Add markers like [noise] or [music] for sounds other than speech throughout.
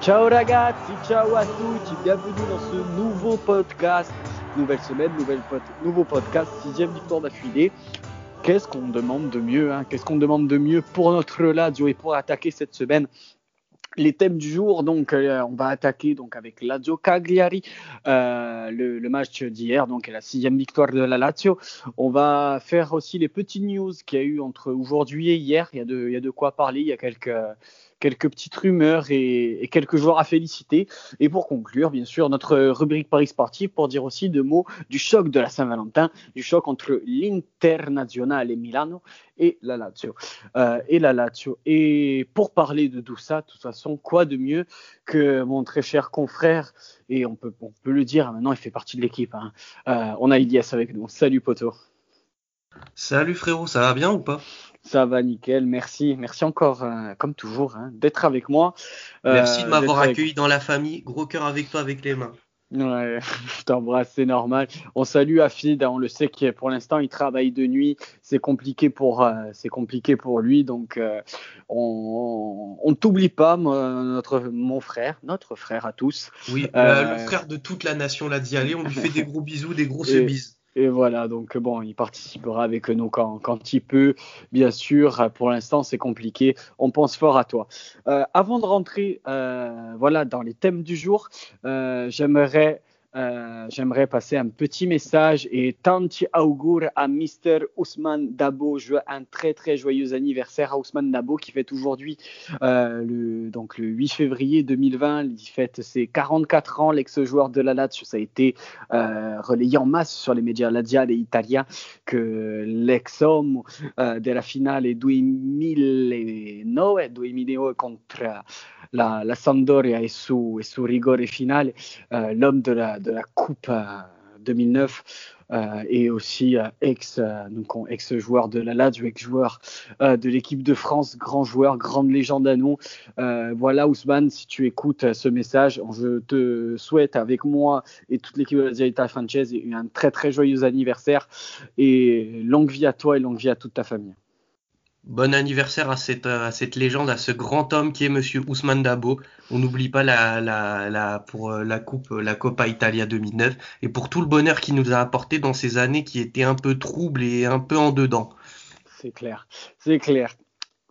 Ciao ragazzi, ciao à tutti, bienvenue dans ce nouveau podcast. Nouvelle semaine, nouveau podcast, sixième victoire d'affilée. Qu'est-ce qu'on demande de mieux hein? Qu'est-ce qu'on demande de mieux pour notre Lazio et pour attaquer cette semaine les thèmes du jour, donc euh, on va attaquer donc avec Lazio Cagliari, euh, le, le, match d'hier, donc la sixième victoire de la Lazio. On va faire aussi les petites news qu'il y a eu entre aujourd'hui et hier. Il y a de, il y a de quoi parler. Il y a quelques quelques petites rumeurs et, quelques joueurs à féliciter. Et pour conclure, bien sûr, notre rubrique Paris Sportif pour dire aussi deux mots du choc de la Saint-Valentin, du choc entre l'Internazionale et Milano et la Lazio. Euh, et la Lazio. Et pour parler de tout ça, de toute façon, quoi de mieux que mon très cher confrère, et on peut, on peut le dire, maintenant il fait partie de l'équipe. Hein. Euh, on a Ilias avec nous. Salut poto. Salut frérot, ça va bien ou pas? Ça va nickel, merci, merci encore, euh, comme toujours, hein, d'être avec moi. Merci de m'avoir accueilli avec... dans la famille, gros cœur avec toi, avec les mains. Ouais, [laughs] je t'embrasse, c'est normal. On salue Afid, on le sait que pour l'instant il travaille de nuit, c'est compliqué pour, euh, c'est compliqué pour lui, donc euh, on, on, t'oublie pas, notre, mon frère, notre frère à tous. Oui, euh, le frère de toute la nation l'a dit, allez, on lui fait des gros bisous, des grosses [laughs] bises. Et voilà, donc bon, il participera avec nous quand, quand il peut, bien sûr. Pour l'instant, c'est compliqué. On pense fort à toi. Euh, avant de rentrer, euh, voilà, dans les thèmes du jour, euh, j'aimerais euh, j'aimerais passer un petit message et tanti augure à Mr. Ousmane Dabo. Un très très joyeux anniversaire à Ousmane Dabo qui fête aujourd'hui, euh, le, donc le 8 février 2020. Il fête ses 44 ans. L'ex-joueur de la Lazio, ça a été euh, relayé en masse sur les médias laziali et italiens que l'ex-homme de la finale 2009, 2009 contre la, la Sampdoria et su rigore finale, l'homme de la, de la Coupe euh, 2009 euh, et aussi ex, donc, ex joueur de la Lazio, ex joueur de l'équipe de France, grand joueur, grande légende à nous. voilà Ousmane, si tu écoutes ce message, je te souhaite avec moi et toute l'équipe de la Dialita Sanchez un très très joyeux anniversaire et longue vie à toi et longue vie à toute ta famille. Bon anniversaire à cette, à cette légende, à ce grand homme qui est Monsieur Ousmane Dabo. On n'oublie pas la, la, la, pour la coupe, la Coppa Italia 2009 et pour tout le bonheur qu'il nous a apporté dans ces années qui étaient un peu troubles et un peu en dedans. C'est clair, c'est clair.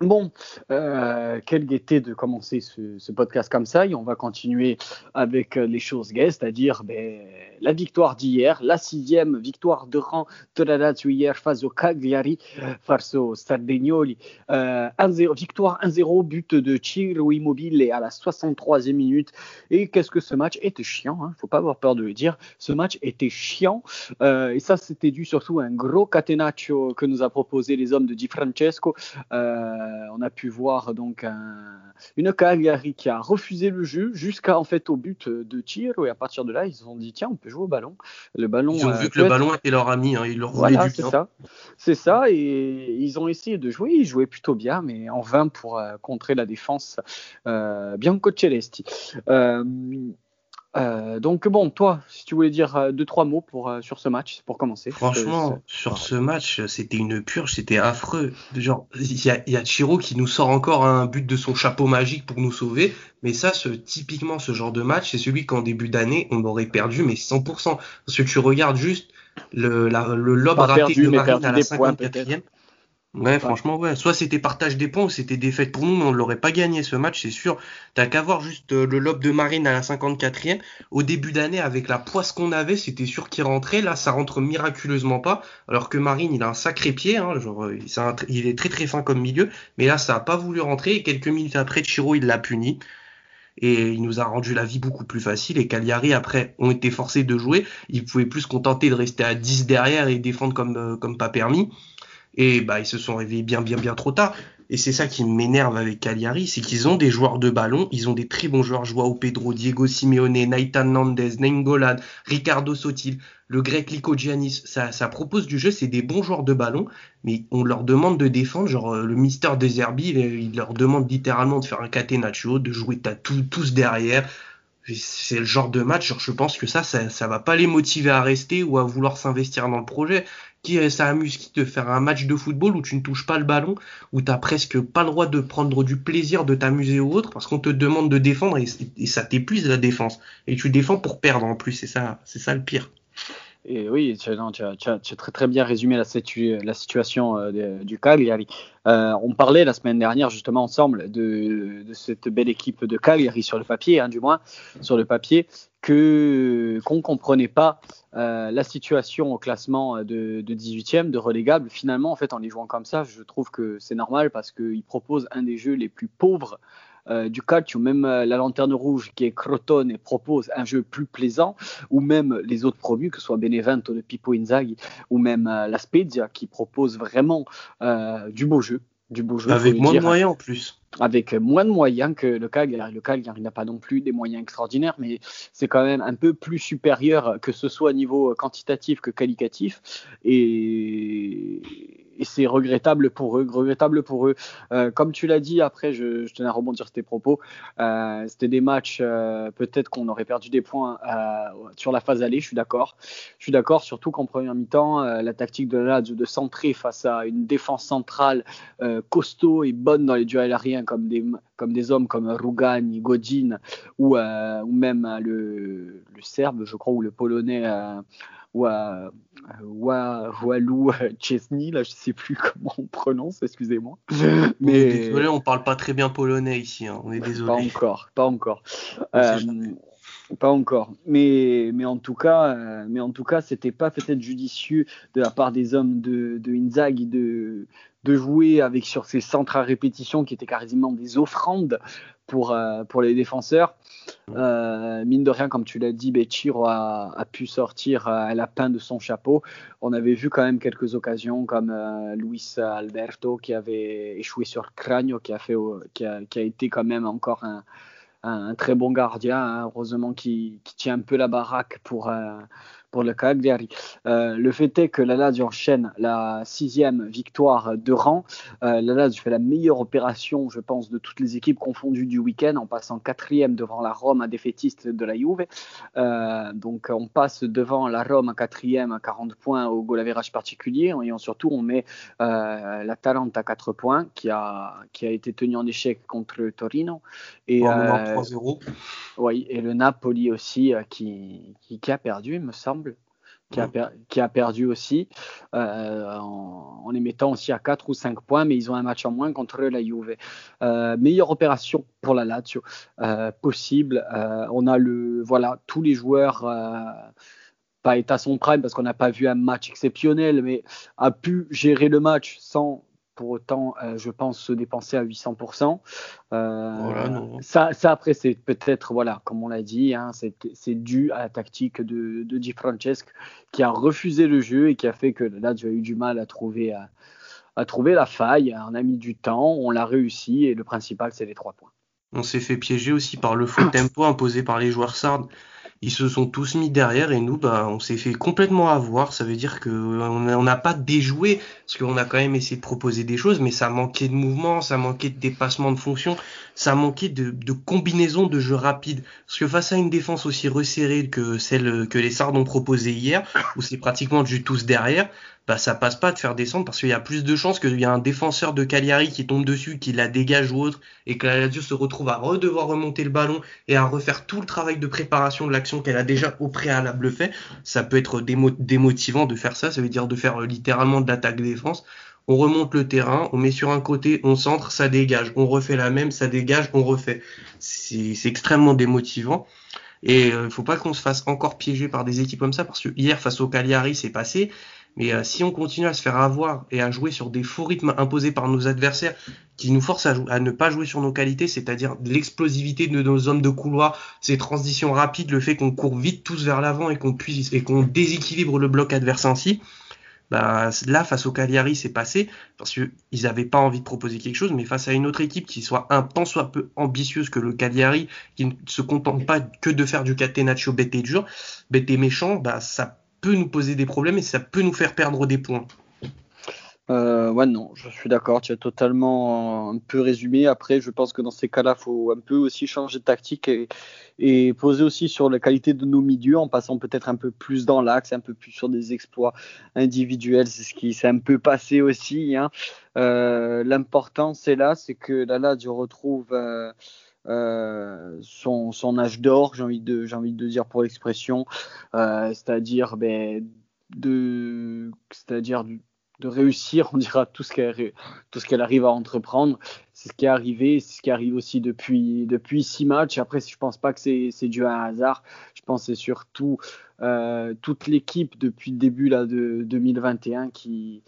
Bon, euh, quelle gaieté de commencer ce, podcast comme ça et on va continuer avec les choses gaies, c'est-à-dire ben, la victoire d'hier, la sixième victoire de rang de la hier face au Cagliari, face au Sardignoli. Euh, 1-0, victoire 1-0, but de Ciro Immobile à la 63e minute. Et qu'est-ce que ce match était chiant, hein, faut pas avoir peur de le dire, ce match était chiant euh, et ça c'était dû surtout à un gros catenaccio que nous a proposé les hommes de Di Francesco. Euh, on a pu voir donc un, une Cagliari qui a refusé le jeu jusqu'à en fait au but de tir et à partir de là ils se sont dit tiens on peut jouer au ballon. Le ballon. Ils ont vu que le ballon était leur ami, hein, ils leur voilà, c'est ça, c'est ça et ils ont essayé de jouer, ils jouaient plutôt bien mais en vain pour euh, contrer la défense euh, Bianco Celesti. Euh, donc bon, toi, si tu voulais dire euh, deux trois mots pour euh, sur ce match, pour commencer. Franchement, sur ce match, c'était une purge, c'était affreux. Genre, il y a, y a Chiro qui nous sort encore un but de son chapeau magique pour nous sauver, mais ça, ce, typiquement, ce genre de match, c'est celui qu'en début d'année, on aurait perdu, mais 100%. Parce que tu regardes juste le, la, le lob raté perdu, de Marine à la des points, 54e. Ouais, franchement, ouais. Soit c'était partage des points ou c'était défaite pour nous, mais on ne l'aurait pas gagné ce match, c'est sûr. T'as qu'à voir juste euh, le lob de Marine à la 54e. Au début d'année, avec la poisse qu'on avait, c'était sûr qu'il rentrait. Là, ça rentre miraculeusement pas. Alors que Marine, il a un sacré pied, hein, genre, euh, il est très très fin comme milieu. Mais là, ça a pas voulu rentrer. Et quelques minutes après, Chiro, il l'a puni. Et il nous a rendu la vie beaucoup plus facile. Et Cagliari, après, ont été forcés de jouer. Ils pouvaient plus se contenter de rester à 10 derrière et défendre comme, euh, comme pas permis. Et bah, ils se sont réveillés bien, bien, bien trop tard. Et c'est ça qui m'énerve avec Cagliari, c'est qu'ils ont des joueurs de ballon, ils ont des très bons joueurs, Joao Pedro, Diego Simeone, Naitan Nandez, Nengolan, Ricardo Sotil, le grec Liko Giannis, ça, ça propose du jeu, c'est des bons joueurs de ballon, mais on leur demande de défendre, genre euh, le Mister Deserbi, il, il leur demande littéralement de faire un catenaccio, de jouer tous derrière. C'est le genre de match, je pense que ça, ça, ça va pas les motiver à rester ou à vouloir s'investir dans le projet. Qui ça amuse qui de faire un match de football où tu ne touches pas le ballon, où t'as presque pas le droit de prendre du plaisir de t'amuser ou autre, parce qu'on te demande de défendre et, ça t'épuise la défense. Et tu défends pour perdre en plus, c'est ça, c'est ça le pire. Et oui, tu, as, très, très bien résumé la, situation euh, du Cagliari. Euh, on parlait la semaine dernière justement ensemble de, cette belle équipe de Cagliari sur le papier, hein, du moins sur le papier, que qu'on comprenait pas euh, la situation au classement de, de 18e, de relégable. Finalement, en fait, en les jouant comme ça, je trouve que c'est normal parce qu'ils proposent un des jeux les plus pauvres euh, du calcio, même euh, la lanterne rouge qui est Crotone et propose un jeu plus plaisant, ou même les autres promus, que ce soit Benevento de Pippo Inzaghi, ou même euh, la Spezia qui propose vraiment du beau jeu. Du beau jeu Avec moins de moyens en plus avec moins de moyens que le Cagliari. Le Cagliari n'a pas non plus des moyens extraordinaires, mais c'est quand même un peu plus supérieur, que ce soit au niveau quantitatif que qualitatif. Et, et c'est regrettable pour eux, regrettable pour eux. Euh, comme tu l'as dit, après, je, tenais à rebondir sur tes propos. Euh, c'était des matchs, euh, peut-être qu'on aurait perdu des points sur la phase allée, je suis d'accord. Je suis d'accord, surtout qu'en première mi-temps, la tactique de Lazio de centrer face à une défense centrale costaud et bonne dans les duels aériens, comme des, comme des hommes comme Rugani, Godin ou, même le Serbe, je crois, ou le Polonais ou à, Walou Chesney, là je sais plus [laughs] comment on prononce, excusez-moi. Mais désolé, on parle pas très bien polonais ici, hein. on est désolé. Pas encore, pas encore. Euh, pas encore. Mais, mais en tout cas, euh, mais en tout cas, c'était pas peut-être judicieux de la part des hommes de, de Inzaghi de, de jouer avec sur ces centres à répétition qui étaient quasiment des offrandes pour, euh, pour les défenseurs. Euh, mine de rien, comme tu l'as dit, Bechiro a, a, pu sortir à la peine de son chapeau. On avait vu quand même quelques occasions comme euh, Luis Alberto qui avait échoué sur Cragno, qui a, fait, qui a, qui a été quand même encore un, un, très bon gardien, hein, heureusement qui, qui, tient un peu la baraque pour, pour le Cagliari. Euh, le fait est que la Lazio enchaîne la sixième victoire de rang. Euh, la Lazio fait la meilleure opération, je pense, de toutes les équipes confondues du week-end en passant quatrième devant la Rome, un défaitiste de la Juve. Euh, donc on passe devant la Rome à quatrième à 40 points au goal average particulier et surtout on met la Talente à 4 points qui a, qui a été tenu en échec contre Torino. Et, 3-0. Oui, et le Napoli aussi qui, qui, qui a perdu, il me semble qui, a qui, a perdu aussi, euh, en, les mettant aussi à 4 ou 5 points, mais ils ont un match en moins contre la Juve. Euh, meilleure opération pour la Lazio euh, possible. on a le, voilà, tous les joueurs pas à son prime parce qu'on n'a pas vu un match exceptionnel, mais a pu gérer le match sans pour autant, euh, je pense, se dépenser à 800%. Euh, ça, ça, après, c'est peut-être, voilà, comme on l'a dit, hein, c'est dû à la tactique de, de Di Francesco qui a refusé le jeu et qui a fait que là, tu as eu du mal à trouver, à, trouver la faille. On a mis du temps, on l'a réussi et le principal, c'est les trois points. On s'est fait piéger aussi par le faux tempo imposé par les joueurs sardes ils se sont tous mis derrière et nous, bah, on s'est fait complètement avoir. Ça veut dire que on n'a pas déjoué parce qu'on a quand même essayé de proposer des choses, mais ça manquait de mouvement, ça manquait de dépassement de fonction, ça manquait de, de combinaison de jeux rapides. Parce que face à une défense aussi resserrée que celle que les Sardes ont proposée hier, où c'est pratiquement du tous derrière, bah ça passe pas de faire descendre parce qu'il y a plus de chances qu'il y a un défenseur de Cagliari qui tombe dessus, qui la dégage ou autre, et que la Lazio se retrouve à redevoir remonter le ballon et à refaire tout le travail de préparation de l'action qu'elle a déjà au préalable fait. Ça peut être démotivant de faire ça, ça veut dire de faire euh, littéralement de l'attaque-défense. On remonte le terrain, on met sur un côté, on centre, ça dégage. On refait la même, ça dégage, on refait. C'est extrêmement démotivant. Et il euh, faut pas qu'on se fasse encore piéger par des équipes comme ça, parce que hier, face au Cagliari, c'est passé. Mais euh, si on continue à se faire avoir et à jouer sur des faux rythmes imposés par nos adversaires qui nous forcent à, ne pas jouer sur nos qualités, c'est-à-dire l'explosivité de nos hommes de couloir, ces transitions rapides, le fait qu'on court vite tous vers l'avant et qu'on puisse et qu'on déséquilibre le bloc adverse ainsi, bah, là, face au Cagliari, c'est passé parce qu'ils n'avaient pas envie de proposer quelque chose, mais face à une autre équipe qui soit un tant soit peu ambitieuse que le Cagliari, qui ne se contente pas que de faire du catenaccio bête et dur, bête et méchant, bah, ça peut nous poser des problèmes et ça peut nous faire perdre des points. Euh, ouais, non, je suis d'accord. Tu as totalement un peu résumé. Après, je pense que dans ces cas-là, il faut un peu aussi changer de tactique et, poser aussi sur la qualité de nos milieux en passant peut-être un peu plus dans l'axe, un peu plus sur des exploits individuels. C'est ce qui s'est un peu passé aussi. Hein. Euh, L'important, c'est là, c'est que là, je retrouve. Euh, euh, son, son, âge d'or, j'ai envie de, de dire pour l'expression, euh, c'est-à-dire ben, de, de réussir, on dira tout ce qu'elle, arrive à entreprendre. C'est ce qui est arrivé, c'est ce qui arrive aussi depuis, depuis six matchs. Après, je pense pas que c'est, dû à un hasard. Je pense c'est surtout euh, toute l'équipe depuis le début là, de 2021 qui,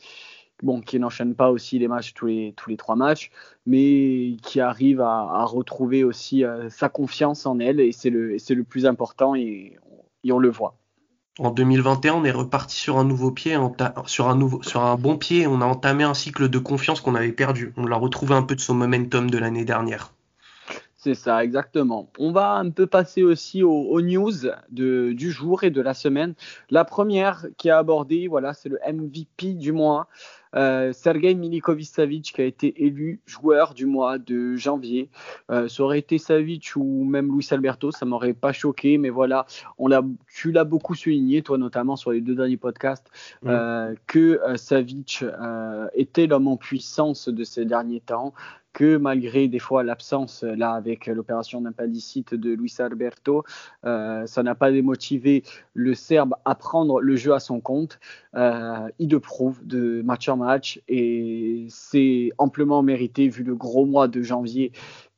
bon, qui n'enchaîne pas aussi les matchs tous les, tous les trois matchs, mais qui arrive à, retrouver aussi euh, sa confiance en elle, et c'est le, le plus important, et, et, on le voit. En 2021, on est reparti sur un nouveau pied, sur un, nouveau, sur un bon pied, on a entamé un cycle de confiance qu'on avait perdu. On l'a retrouvé un peu de son momentum de l'année dernière. C'est ça, exactement. On va un peu passer aussi aux, news de, du jour et de la semaine. La première qui a abordé, voilà, c'est le MVP du mois. Euh, Sergei Milikovic-Savic qui a été élu joueur du mois de janvier. Euh, ça aurait été Savic ou même Luis Alberto, ça m'aurait pas choqué, mais voilà, on l'a, tu l'as beaucoup souligné, toi notamment sur les deux derniers podcasts, euh, que Savic était l'homme en puissance de ces derniers temps que malgré des fois l'absence, là avec l'opération d'impandicite de Luis Alberto, euh, ça n'a pas démotivé le Serbe à prendre le jeu à son compte. Euh, il le prouve de match en match et c'est amplement mérité vu le gros mois de janvier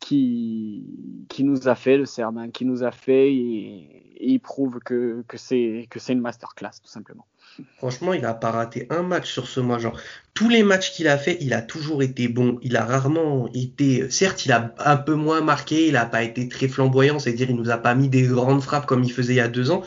qui, qui nous a fait, le hein, qui nous a fait et, il prouve que, que c'est une masterclass tout simplement. Franchement, il n'a pas raté un match sur ce mois. Genre, tous les matchs qu'il a fait, il a toujours été bon. Il a rarement été. Certes, il a un peu moins marqué. Il n'a pas été très flamboyant. C'est-à-dire, il nous a pas mis des grandes frappes comme il faisait il y a deux ans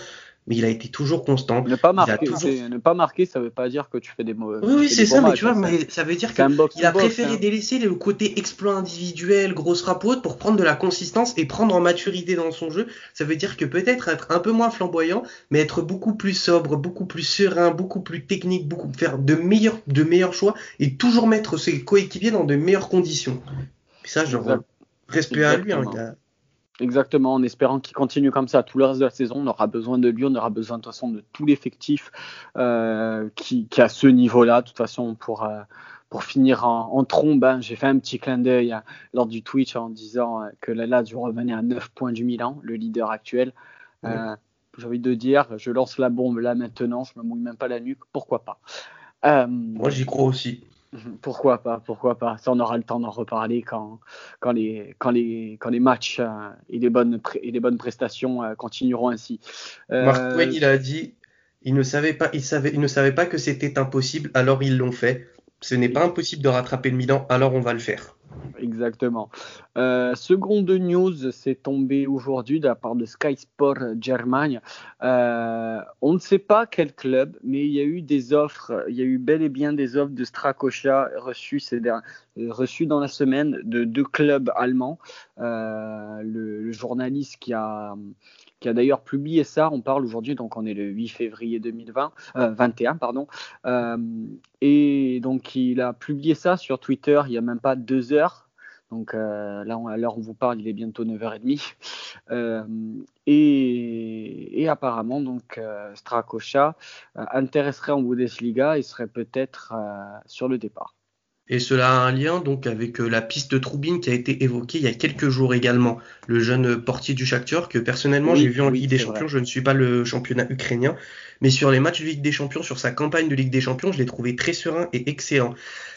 mais il a été toujours constant. Ne pas marquer, ne pas marquer ça veut pas dire que tu fais des mauvais. Oui, oui, c'est ça, mais tu vois, mais ça veut dire qu'il a préféré hein. délaisser le côté exploit individuel, grosse frappe pour prendre de la consistance et prendre en maturité dans son jeu. Ça veut dire que peut-être être un peu moins flamboyant, mais être beaucoup plus sobre, beaucoup plus serein, beaucoup plus technique, beaucoup faire de meilleurs, de meilleurs choix et toujours mettre ses coéquipiers dans de meilleures conditions. Et ça, je respect à lui, hein, gars. Exactement, en espérant qu'il continue comme ça tout le reste de la saison. On aura besoin de lui, on aura besoin de toute façon de tout l'effectif euh, qui, qui, a ce niveau-là, de toute façon, pour, euh, pour finir en, en trombe. Hein. J'ai fait un petit clin d'œil euh, lors du Twitch en disant euh, que la Lazio revenait à 9 points du Milan, le leader actuel. Euh, J'ai envie de dire, je lance la bombe là maintenant, je me mouille même pas la nuque, pourquoi pas. Moi j'y crois aussi. [laughs] Pourquoi pas, pourquoi pas. Ça, on aura le temps d'en reparler quand, quand, les, quand, les, quand les matchs euh, et, les bonnes prestations euh, continueront ainsi. Euh, Mark il a dit il ne savait pas, il savait, il ne savait pas que c'était impossible, alors ils l'ont fait. Ce n'est pas impossible de rattraper le Milan, alors on va le faire. Exactement. Euh, seconde news, c'est tombé aujourd'hui de la part de Sky Sport Germany. Euh, on ne sait pas quel club, mais il y a eu des offres, il y a eu bel et bien des offres de Strakosha reçues, reçues dans la semaine de deux clubs allemands. Euh, le, journaliste qui a qui a d'ailleurs publié ça. On parle aujourd'hui, donc on est le 8 février 2020, 21, pardon. et donc il a publié ça sur Twitter il y a même pas deux heures. Donc euh, là, à l'heure où on vous parle, il est bientôt 9h30. Euh, et, apparemment, donc, euh, Strakosha intéresserait en Bundesliga et serait peut-être sur le départ. Et cela a un lien donc avec la piste de Troubine qui a été évoquée il y a quelques jours également. Le jeune portier du Shakhtar que personnellement j'ai vu en Ligue des Champions. Je ne suis pas le championnat ukrainien, mais sur les matchs de Ligue des Champions, sur sa campagne de Ligue des Champions, je l'ai trouvé très serein et excellent.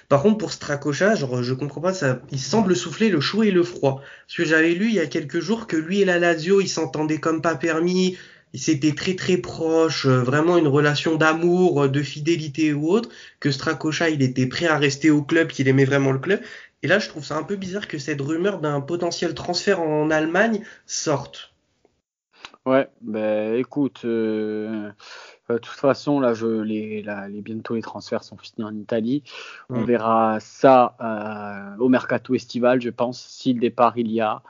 Par contre, pour Strakosha, genre, je comprends pas, ça, il semble souffler le chaud et le froid. Parce que j'avais lu il y a quelques jours que lui et la Lazio, ils s'entendaient comme pas permis, ils étaient très très proches, euh, vraiment une relation d'amour, euh, de fidélité ou autre, que Strakosha, il était prêt à rester au club, qu'il aimait vraiment le club. Et là, je trouve ça un peu bizarre que cette rumeur d'un potentiel transfert en Allemagne sorte. Ouais, ben écoute, euh, de toute façon, là, je, les, les, bientôt les transferts sont finis en Italie. On mm. verra ça euh, au mercato estival, je pense, si le départ il y a.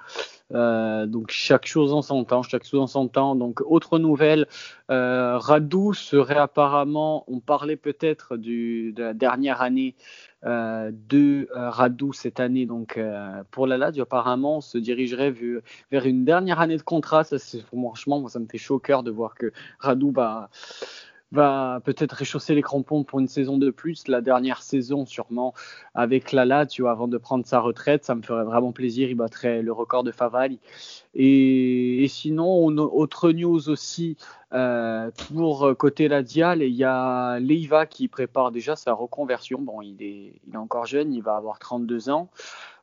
donc chaque chose en son temps, chaque chose en son temps. Donc autre nouvelle, Radou serait apparemment, on parlait peut-être de la dernière année euh, de euh, Radou cette année. Donc euh, pour la Lazio, apparemment, on se dirigerait vers une dernière année de contrat. Ça, franchement, moi, ça me fait chaud au cœur de voir que Radou va va peut-être réchausser les crampons pour une saison de plus, la dernière saison sûrement avec Lala, tu vois, avant de prendre sa retraite, ça me ferait vraiment plaisir, il battrait le record de Favali. Et, sinon, autre news aussi euh, pour côté Ladial, il y a Leiva qui prépare déjà sa reconversion. Bon, il est, il est encore jeune, il va avoir 32 ans.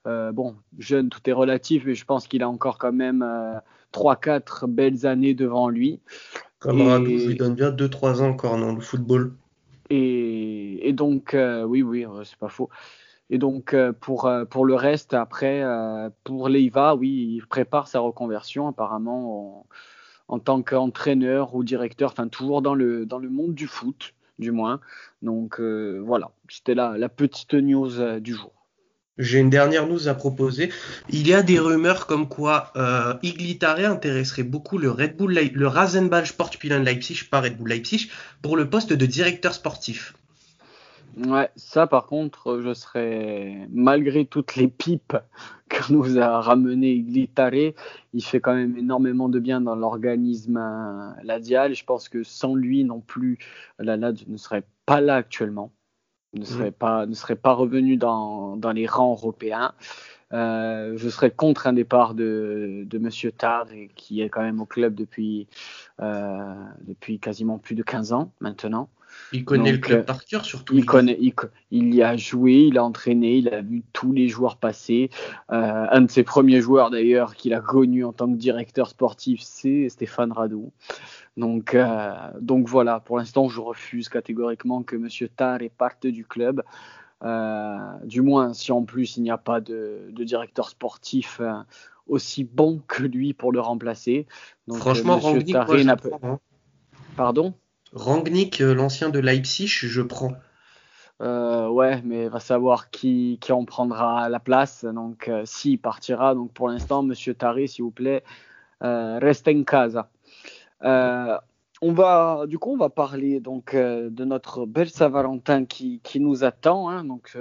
Euh, bon, jeune, tout est relatif, mais je pense qu'il a encore quand même euh, 3-4 belles années devant lui. Comme Radou, je lui donne bien 2-3 ans encore dans le football. Et, donc, euh, oui, oui, c'est pas faux. Et donc, euh, pour, euh, pour le reste, après, pour Leiva, oui, il prépare sa reconversion apparemment en, tant qu'entraîneur ou directeur, enfin, toujours dans le, dans le monde du foot, du moins. Donc, voilà, c'était la, la petite news du jour. J'ai une dernière news à proposer. Il y a des rumeurs comme quoi euh, Iglitare intéresserait beaucoup le Red Bull, le Rasenball Sportspielen Leipzig, pas Red Bull Leipzig, pour le poste de directeur sportif. Ouais, ça par contre, je serais malgré toutes les pipes [laughs] que nous a ramené Iglitare, il fait quand même énormément de bien dans l'organisme euh, Ladial. Je pense que sans lui non plus, la LAD ne serait pas là actuellement ne serait, pas, ne serait pas revenu dans, dans les rangs européens. Euh, je serais contre un départ de, de Monsieur Tard, qui est quand même au club depuis, euh, depuis quasiment plus de 15 ans maintenant. Il connaît le club euh, par cœur, surtout. Il, connaît, il, y a joué, il a entraîné, il a vu tous les joueurs passer. Euh, un de ses premiers joueurs, d'ailleurs, qu'il a connu en tant que directeur sportif, c'est Stéphane Radou. Donc, euh, donc voilà, pour l'instant, je refuse catégoriquement que M. Taré parte du club. du moins, si en plus il n'y a pas de, directeur sportif aussi bon que lui pour le remplacer. Donc, Franchement, Rangnick, n'a pas. Hein. Pardon? Rangnick, euh, l'ancien de Leipzig, je prends. Euh, ouais, mais va savoir qui, qui en prendra la place. Donc, euh, s'il partira. Donc, pour l'instant, Monsieur Taré, s'il vous plaît, reste en casa. On va, du coup, on va parler donc de notre belle Saint-Valentin qui, qui, nous attend. Hein, donc,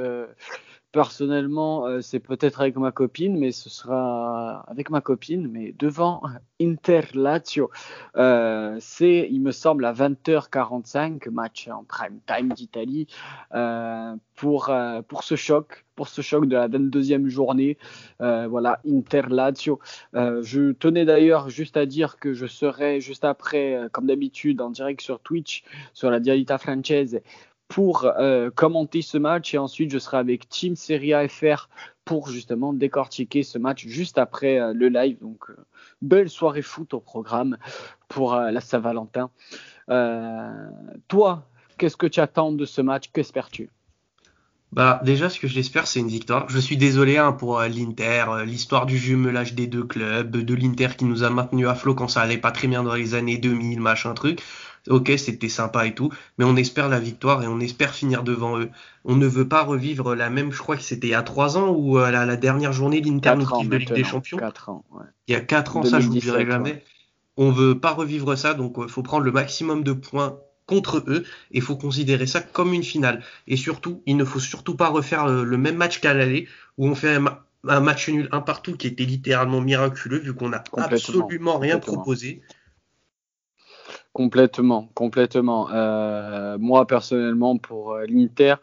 Personnellement, euh, c'est peut-être avec ma copine, mais ce sera avec ma copine, mais devant [laughs] Inter Lazio. Euh, c'est, il me semble, à 20h45, match en prime time d'Italie, euh, pour, pour ce choc, pour ce choc de la 22e journée. voilà, Inter Lazio. je tenais d'ailleurs juste à dire que je serai juste après, comme d'habitude, en direct sur Twitch, sur la Dialita Française pour euh, commenter ce match et ensuite je serai avec Team Serie FR pour justement décortiquer ce match juste après euh, le live. Donc euh, belle soirée foot au programme pour la Saint-Valentin. toi, qu'est-ce que tu attends de ce match? Qu'espères-tu? Bah déjà ce que j'espère c'est une victoire. Je suis désolé hein, pour l'Inter, l'histoire du jumelage des deux clubs, de l'Inter qui nous a maintenu à flot quand ça allait pas très bien dans les années 2000, machin truc ok, c'était sympa et tout, mais on espère la victoire et on espère finir devant eux. On ne veut pas revivre la même, je crois que c'était il y a trois ans ou à euh, la, dernière journée l'Inter de Ligue des Champions. ans, Il y a quatre ans, ça je vous dirai jamais. On veut pas revivre ça, donc il euh, faut prendre le maximum de points contre eux et il faut considérer ça comme une finale. Et surtout, il ne faut surtout pas refaire le, même match qu'à l'aller où on fait un, match nul un partout qui était littéralement miraculeux vu qu'on n'a absolument rien proposé. Complètement, complètement. Euh, moi, personnellement, pour euh, l'Inter,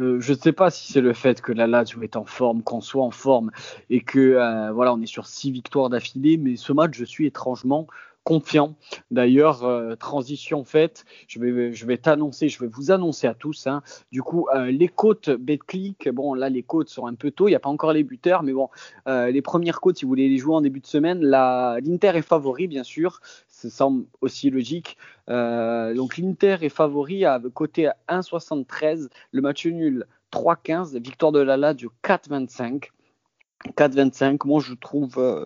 euh, je ne sais pas si c'est le fait que la Lazio est en forme, qu'on soit en forme et que voilà, on est sur six victoires d'affilée, mais ce match, je suis étrangement confiant. D'ailleurs, transition faite, je vais, je vais t'annoncer, je vais vous annoncer à tous. Hein. Du coup, les côtes BetClick, bon là les côtes sont un peu tôt, il n'y a pas encore les buteurs, mais bon, les premières côtes, si vous voulez les jouer en début de semaine, l'Inter est favori bien sûr, ça semble aussi logique. donc l'Inter est favori à côté à 1,73, le match nul 3,15, victoire de Lala du 4,25. 4-25. Moi, je trouve euh,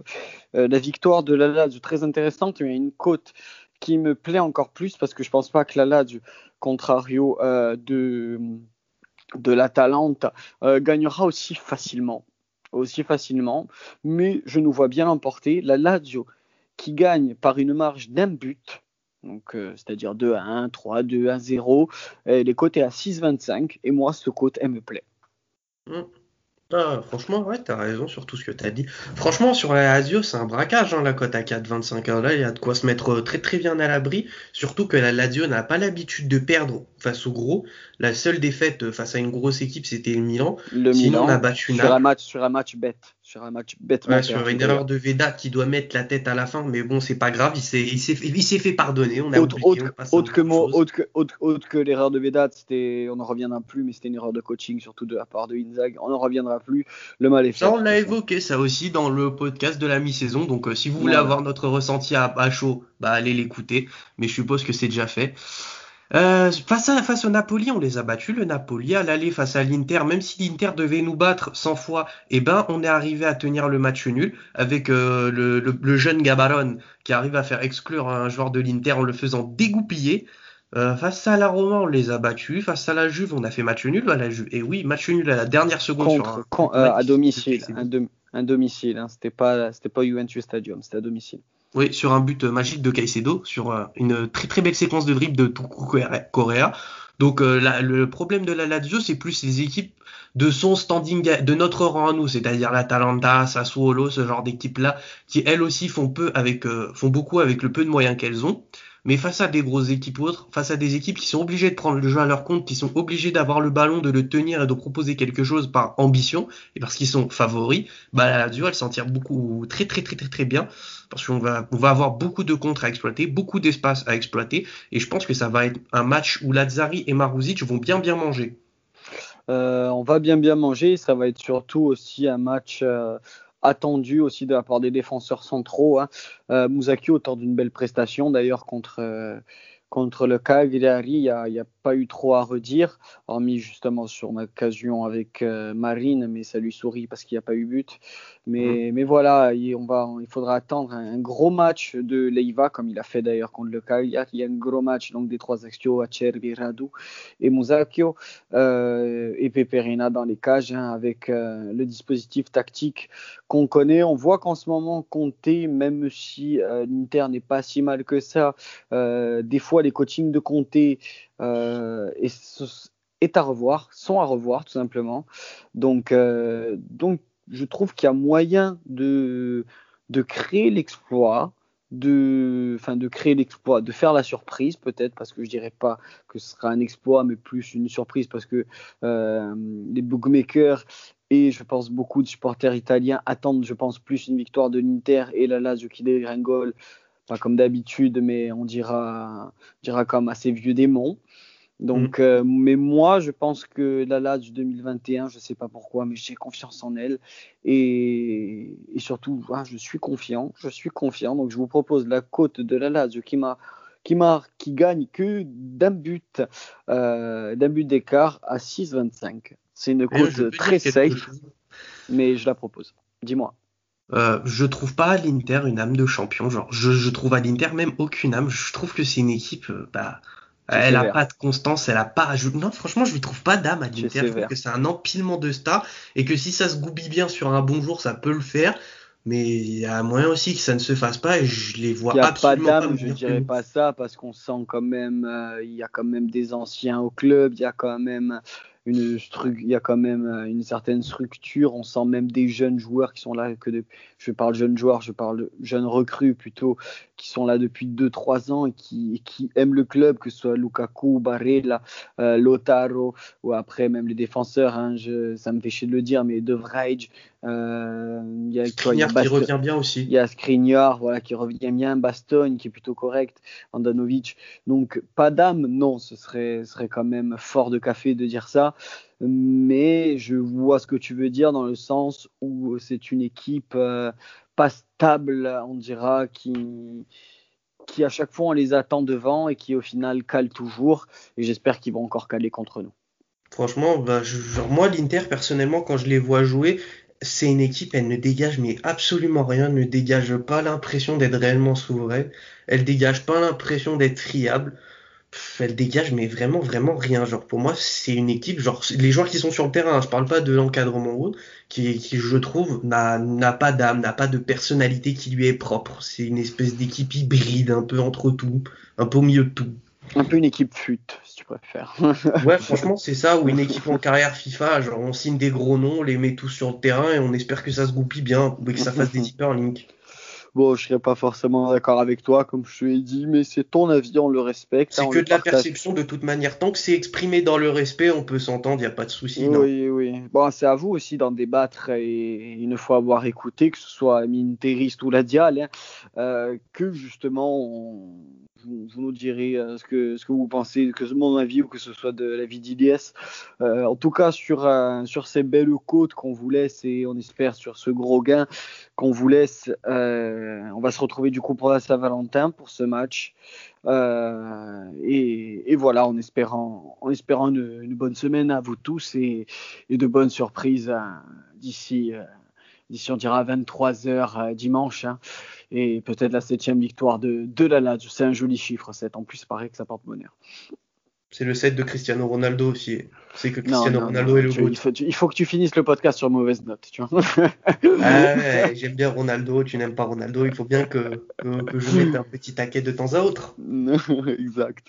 euh, la victoire de la Lazio très intéressante. Il y a une cote qui me plaît encore plus parce que je pense pas que la Lazio, contrario euh, de, de l'Atalanta, gagnera aussi facilement. aussi facilement, mais je nous vois bien l'emporter. La Lazio qui gagne par une marge d'un but, donc euh, c'est-à-dire 2 à 1, 3, 2 à 0, elle est cotée à 6,25 et moi ce cote elle me plaît. Mmh. Ah, franchement, ouais, t'as raison sur tout ce que t'as dit. Franchement, sur la Lazio, c'est un braquage, hein, la cote à 4,25. Là, il y a de quoi se mettre euh, très très bien à l'abri. Surtout que la Lazio n'a pas l'habitude de perdre face au gros. La seule défaite euh, face à une grosse équipe, c'était le Milan. Le Sinon, Milan, on a battu sur un match, sur un match bête sur un match bêtement. Ouais, sur une erreur de Veda qui doit mettre la tête à la fin, mais bon, c'est pas grave, il s'est, il s'est, il s'est fait pardonner. On a autre, oublié, autre, autre, que autre, que, autre, autre que l'erreur de Veda, c'était, on n'en reviendra plus, mais c'était une erreur de coaching, surtout de la part de Inzag. On n'en reviendra plus. Le mal est fait. Ça, on l'a évoqué, ça aussi, dans le podcast de la mi-saison. Donc, euh, si vous voulez avoir notre ressenti à, à chaud, bah, allez l'écouter. Mais je suppose que c'est déjà fait. Euh, face, à, face au Napoli, on les a battus. Le Napoli à l'aller face à l'Inter, même si l'Inter devait nous battre 100 fois, eh ben on est arrivé à tenir le match nul avec euh, le, le, jeune Gabaron qui arrive à faire exclure un joueur de l'Inter en le faisant dégoupiller. Euh, face à la Roma, on les a battus. Face à la Juve, on a fait match nul à la Juve. Et oui, match nul à la dernière seconde Contre, sur un, à domicile, un, domicile. Hein. C'était pas, c'était pas Juventus Stadium, c'était à domicile. Oui, sur un but magique de Caicedo, sur euh, une très très belle séquence de dribble de Tuku Correa. Donc euh, le problème de la Lazio, c'est plus les équipes de son standing, de notre rang à nous, c'est-à-dire l'Atalanta, Sassuolo, ce genre d'équipes-là, qui elles aussi font peu avec, euh, font beaucoup avec le peu de moyens qu'elles ont. Mais face à des grosses équipes autres, face à des équipes qui sont obligées de prendre le jeu à leur compte, qui sont obligées d'avoir le ballon, de le tenir et de proposer quelque chose par ambition, et parce qu'ils sont favoris, bah la Lazio, elle s'en tire beaucoup, très très très très très bien, parce qu'on va, avoir beaucoup de contre à exploiter, beaucoup d'espace à exploiter, et je pense que ça va être un match où Lazzari et Maruzic vont bien bien manger. Euh, on va bien bien manger, ça va être surtout aussi un match euh, attendu aussi de la part des défenseurs centraux. Hein. Euh, d'une belle prestation d'ailleurs contre, euh, contre le Cagliari, il n'y a, a, pas eu trop à redire, hormis justement sur une occasion avec euh, Marine, mais ça lui sourit parce qu'il n'y a pas eu but. Mais, mmh. mais voilà, il, on va, il faudra attendre un, gros match de Leiva, comme il a fait d'ailleurs contre le Cagliari. Il y a un gros match donc des trois axios, Acerbi, Radu et Musacchio, euh, et Peperina dans les cages, hein, avec euh, le dispositif tactique qu'on connaît. On voit qu'en ce moment, Conte, même si euh, l'Inter n'est pas si mal que ça, des fois les coachings de Conte euh, est, à revoir, sont à revoir tout simplement. Donc, donc je trouve qu'il y a moyen de, de créer l'exploit, de, enfin, de créer l'exploit, de faire la surprise peut-être, parce que je dirais pas que ce sera un exploit, mais plus une surprise, parce que euh, les bookmakers et je pense beaucoup de supporters italiens attendent, je pense, plus une victoire de l'Inter et la Lazio qui dégringole, pas comme d'habitude, mais on dira, on dira comme assez vieux démons. Donc, mm. euh, mais moi, je pense que la Lazio 2021, je ne sais pas pourquoi, mais j'ai confiance en elle. Et, surtout, ah, je suis confiant. Je suis confiant. Donc, je vous propose la cote de la Lazio qui m'a qui, qui gagne que d'un but, euh, d'un but d'écart à 6,25. C'est une cote très safe, mais je la propose. Dis-moi. Euh, je trouve pas à l'Inter une âme de champion. Genre, je, je trouve à l'Inter même aucune âme. Je trouve que c'est une équipe, euh, bah, elle a pas de constance, elle a pas. Non, franchement, je lui trouve pas d'âme à l'Inter. Je trouve que c'est un empilement de stars et que si ça se goubille bien sur un bon jour, ça peut le faire. Mais il y a moyen aussi que ça ne se fasse pas et je les vois il absolument pas. d'âme, je dirais pas ça parce qu'on sent quand même, euh, il y a quand même des anciens au club, il y a quand même une il y a quand même euh, une certaine structure. On sent même des jeunes joueurs qui sont là que de, je parle jeunes joueurs, je parle jeunes recrues plutôt, qui sont là depuis 2-3 ans et qui, qui, aiment le club, que ce soit Lukaku, Barella, euh, Lotaro ou après même les défenseurs. Hein, je, ça me fait chier de le dire, mais De Vrij, euh, il y a, quoi, il y a qui revient bien aussi. Il y a Skriniar, voilà, qui revient bien, Bastogne qui est plutôt correct, Andanovic. Donc pas d'âme, non, ce serait, serait quand même fort de café de dire ça. Mais je vois ce que tu veux dire dans le sens où c'est une équipe euh, pas stable, on dira, qui, qui à chaque fois on les attend devant et qui au final cale toujours. Et j'espère qu'ils vont encore caler contre nous. Franchement, bah, moi l'Inter personnellement quand je les vois jouer, c'est une équipe, elle ne dégage mais absolument rien, ne dégage pas l'impression d'être réellement souveraine, elle dégage pas l'impression d'être friable. Elle dégage, mais vraiment, vraiment rien. Genre, pour moi, c'est une équipe, genre, les joueurs qui sont sur le terrain, je parle pas de l'encadrement qui, qui, je trouve, n'a pas d'âme, n'a pas de personnalité qui lui est propre. C'est une espèce d'équipe hybride, un peu entre tout, un peu au milieu de tout. Un peu une équipe fut, si tu préfères. [laughs] ouais, franchement, c'est ça, ou une équipe en carrière FIFA, genre, on signe des gros noms, on les met tous sur le terrain et on espère que ça se goupille bien, ou que ça fasse des [laughs] hyperlinks. Bon, je serais pas forcément d'accord avec toi, comme je te l'ai dit, mais c'est ton avis, on le respecte. C'est hein, que de la perception de toute manière. Tant que c'est exprimé dans le respect, on peut s'entendre, il n'y a pas de souci. Oui, oui. Bon, c'est à vous aussi d'en débattre et une fois avoir écouté, que ce soit Minteriste ou la Dial, hein, euh, que justement on vous, nous direz euh, ce, que, ce que vous pensez, que ce mon avis ou que ce soit de l'avis d'IDS. Euh, en tout cas, sur, euh, sur ces belles côtes qu'on vous laisse et on espère sur ce gros gain qu'on vous laisse, on va se retrouver du coup pour la Saint-Valentin pour ce match. Et, voilà, en espérant, en espérant une, bonne semaine à vous tous et, de bonnes surprises d'ici d'ici on dira 23h dimanche. Hein et peut-être la septième victoire de, de la Lazio. C'est un joli chiffre, 7. En plus, il paraît que ça porte bonheur. C'est le set de Cristiano Ronaldo aussi. C'est que Cristiano Ronaldo est le il, faut, il faut, que tu finisses le podcast sur mauvaise note, tu vois. ah [laughs] j'aime bien Ronaldo, tu n'aimes pas Ronaldo, il faut bien que, que, je mette un petit taquet de temps à autre. [laughs] exact.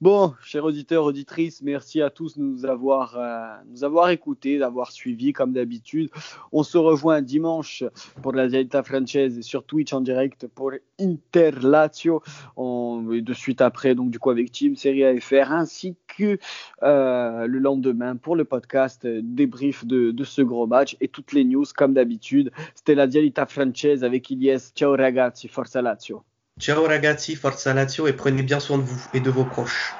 Bon, chers auditeurs, auditrices, merci à tous de nous avoir, euh, nous avoir écoutés, d'avoir suivis comme d'habitude. On se rejoint dimanche pour la Dieta Française sur Twitch en direct pour Inter Lazio. On, et de suite après, donc du coup avec Team Serie AFR ainsi que euh, le lendemain pour le podcast euh, débrief de, ce gros match et toutes les news comme d'habitude. C'était la Dialita Française avec Ilyes. Ciao ragazzi, forza Lazio. Ciao ragazzi, forza Lazio et prenez bien soin de vous et de vos proches.